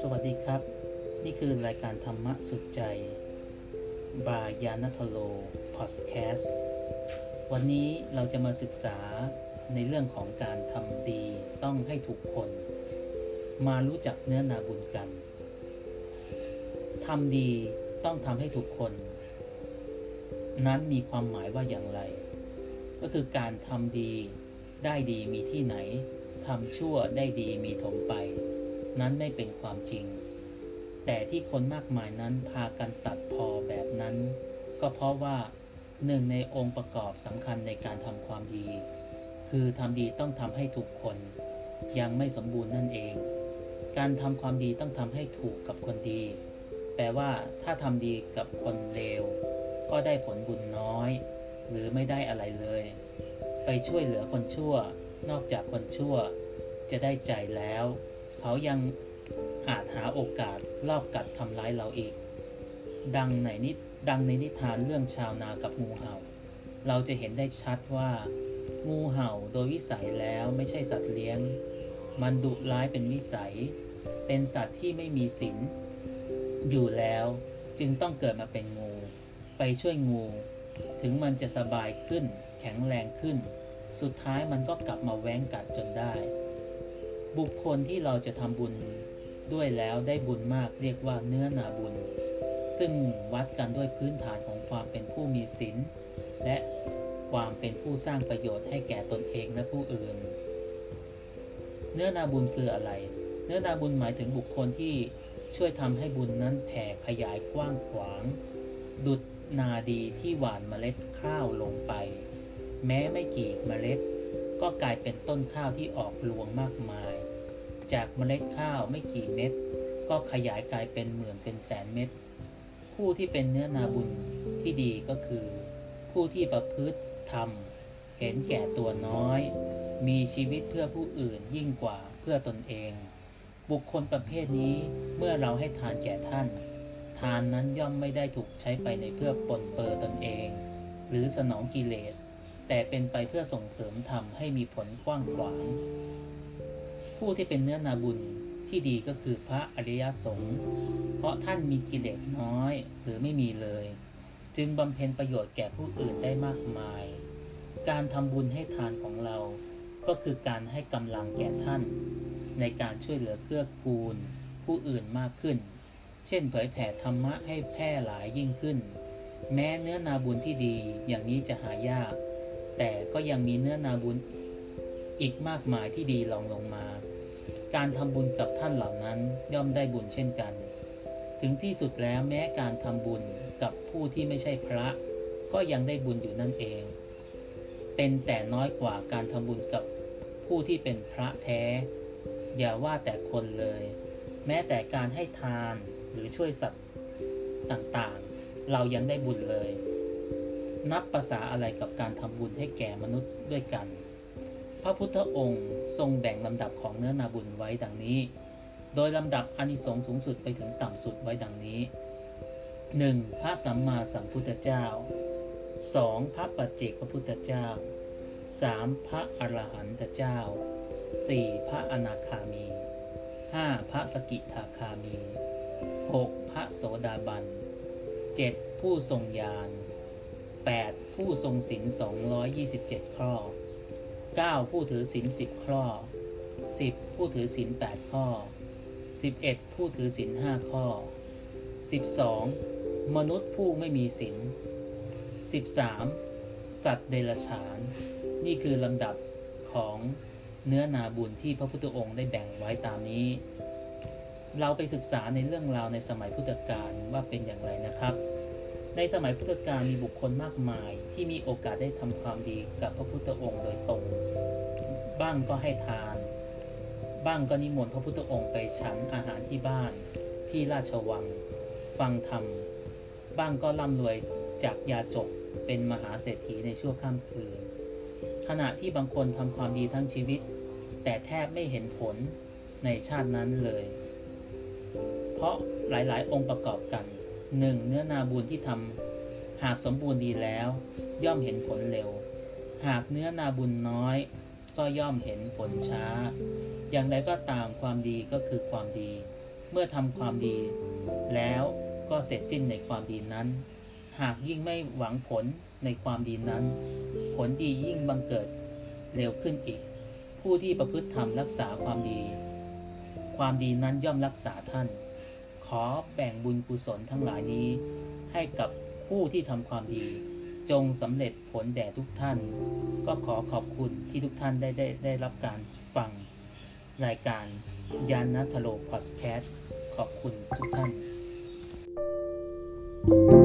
สวัสดีครับ นี่คือรายการธรรมะสุดใจ บายานัทโลพอดแคสต์ วันนี้เราจะมาศึกษาในเรื่องของการทำดีต้องให้ถูกคน มารู้จักเนื้อนาบุญกันทำดีต้องทำให้ถูกคน นั้นมีความหมายว่าอย่างไร ก็คือการทำดี ได้ดีมีที่ไหนทำชั่วได้ดีมีถมไป นั้นไม่เป็นความจริง แต่ที่คนมากมายนั้นพากันตัดพอแบบนั้น ก็เพราะว่าหนึ่งในองค์ประกอบสำคัญในการทำความดี คือทำดีต้องทำให้ถูกคน ยังไม่สมบูรณ์นั่นเอง การทำความดีต้องทำให้ถูกกับคนดี แปลว่าถ้าทำดีกับคนเลวก็ได้ผลบุญน้อย หรือไม่ได้อะไรเลย ไปช่วยเหลือคนชั่ว นอกจากคนชั่ว จะได้ใจแล้ว เขายังอาจหาโอกาสลอบกัดทำร้ายเราอีก ดังในนิดังในนิทานเรื่องชาวนากับงูเห่า เราจะเห็นได้ชัดว่า งูเห่าโดยวิสัยแล้วไม่ใช่สัตว์เลี้ยง มันดุร้ายเป็นวิสัย เป็นสัตว์ที่ไม่มีศีลอยู่แล้วจึงต้องเกิดมาเป็นงู ไปช่วยงู ถึงมันจะสบายขึ้น แข็งแรงขึ้น สุดท้ายมันก็กลับมาแว้งกัดจนได้ บุคคลที่เราจะทำบุญด้วยแล้วได้บุญมากเรียกว่าเนื้อนาบุญ ซึ่งวัดกันด้วยพื้นฐานของความเป็นผู้มีศีลและความเป็นผู้สร้างประโยชน์ให้แก่ตนเองและผู้อื่น เนื้อนาบุญคืออะไร เนื้อนาบุญหมายถึงบุคคลที่ช่วยทำให้บุญนั้นแผ่ขยายกว้างขวาง ดุด นาดีที่หว่านเมล็ดข้าวลงไป แม้ไม่กี่เมล็ด ก็กลายเป็นต้นข้าวที่ออกรวงมากมาย จากเมล็ดข้าวไม่กี่เม็ด ก็ขยายกลายเป็นหมื่นเป็นแสนเม็ด ผู้ที่เป็นเนื้อนาบุญที่ดีก็คือ ผู้ที่ประพฤติทำเห็นแก่ตัวน้อย มีชีวิตเพื่อผู้อื่นยิ่งกว่าเพื่อตนเอง บุคคลประเภทนี้เมื่อเราให้ทานแก่ท่าน ทานนั้นย่อมไม่ได้ถูกใช้ไปในเพื่อปนเปื้อตนเอง หรือสนองกิเลส แต่เป็นไปเพื่อส่งเสริมธรรมให้มีผลกว้างขวาง ผู้ที่เป็นเนื้อนาบุญที่ดีก็คือพระอริยสงฆ์เพราะท่านมีกิเลสน้อยหรือไม่มีเลย จึงบำเพ็ญประโยชน์แก่ผู้อื่นได้มากมาย การทำบุญให้ทานของเรา ก็คือการให้กำลังแก่ท่าน ในการช่วยเหลือเกื้อกูล ผู้อื่นมากขึ้น เช่น เผยแผ่ธรรมะให้แพร่หลายยิ่งขึ้น แม้เนื้อนาบุญที่ดีอย่างนี้จะหายาก แต่ก็ยังมีเนื้อนาบุญอีกมากมายที่ดีรองลงมา การทำบุญกับท่านเหล่านั้นย่อมได้บุญเช่นกัน ถึงที่สุดแล้วแม้การทำบุญกับผู้ที่ไม่ใช่พระ ก็ยังได้บุญอยู่นั่นเอง เป็นแต่น้อยกว่าการทำบุญกับผู้ที่เป็นพระแท้ อย่าว่าแต่คนเลย แม้แต่การให้ทาน หรือช่วยสัตว์ต่างๆ เรายังได้บุญเลย นับภาษาอะไรกับการทำบุญให้แก่มนุษย์ด้วยกัน พระพุทธองค์ทรงแบ่งลำดับของเนื้อนาบุญไว้ดังนี้ โดยลำดับอานิสงส์สูงสุดไปถึงต่ำสุดไว้ดังนี้ 1. พระสัมมาสัมพุทธเจ้า 2. พระปัจเจกพระพุทธเจ้า 3. พระอรหันตเจ้า 4. พระอนาคามี 5. พระสกิทาคามี 6. พระโสดาบัน 7. ผู้ทรงญาณ 8. ผู้ทรงศีล227 ข้อ 9. ผู้ถือศีล10 ข้อ 10. ผู้ถือศีล8 ข้อ 11. ผู้ถือศีล5 ข้อ 12. มนุษย์ผู้ไม่มีศีล 13. สัตว์เดรัจฉาน นี่คือลำดับของเนื้อนาบุญที่พระพุทธองค์ได้แบ่งไว้ตามนี้ เราไปศึกษาในเรื่องราวในสมัยพุทธกาลว่าเป็นอย่างไรนะครับ ในสมัยพุทธกาลมีบุคคลมากมาย ที่มีโอกาสได้ทำความดีกับพระพุทธองค์โดยตรง บ้างก็ให้ทาน บ้างก็นิมนต์พระพุทธองค์ไปฉันอาหารที่บ้าน ที่ราชวัง ฟังธรรม บ้างก็ร่ำรวยจากยาจกเป็นมหาเศรษฐีในชั่วข้ามคืน ขณะที่บางคนทำความดีทั้งชีวิต แต่แทบไม่เห็นผลในชาตินั้นเลย เพราะหลายๆ องค์ประกอบกันหนึ่งเนื้อนาบุญที่ทำหากสมบูรณ์ดีแล้ว ย่อมเห็นผลเร็ว หากเนื้อนาบุญน้อย ก็ย่อมเห็นผลช้า อย่างไรก็ตามความดีก็คือความดี เมื่อทำความดี แล้วก็เสร็จสิ้นในความดีนั้น หากยิ่งไม่หวังผลในความดีนั้น ผลดียิ่งบังเกิดเร็วขึ้นอีก ผู้ที่ประพฤติธรรมรักษาความดี ความดีนั้นย่อมรักษาท่าน ขอแบ่งบุญกุศลทั้งหลายนี้ ให้กับผู้ที่ทำความดี จงสำเร็จผลแด่ทุกท่าน ก็ขอขอบคุณที่ทุกท่านได้ได้ได้รับการฟังรายการยานนัทโลพอดแคสต์ขอบคุณทุกท่าน thank you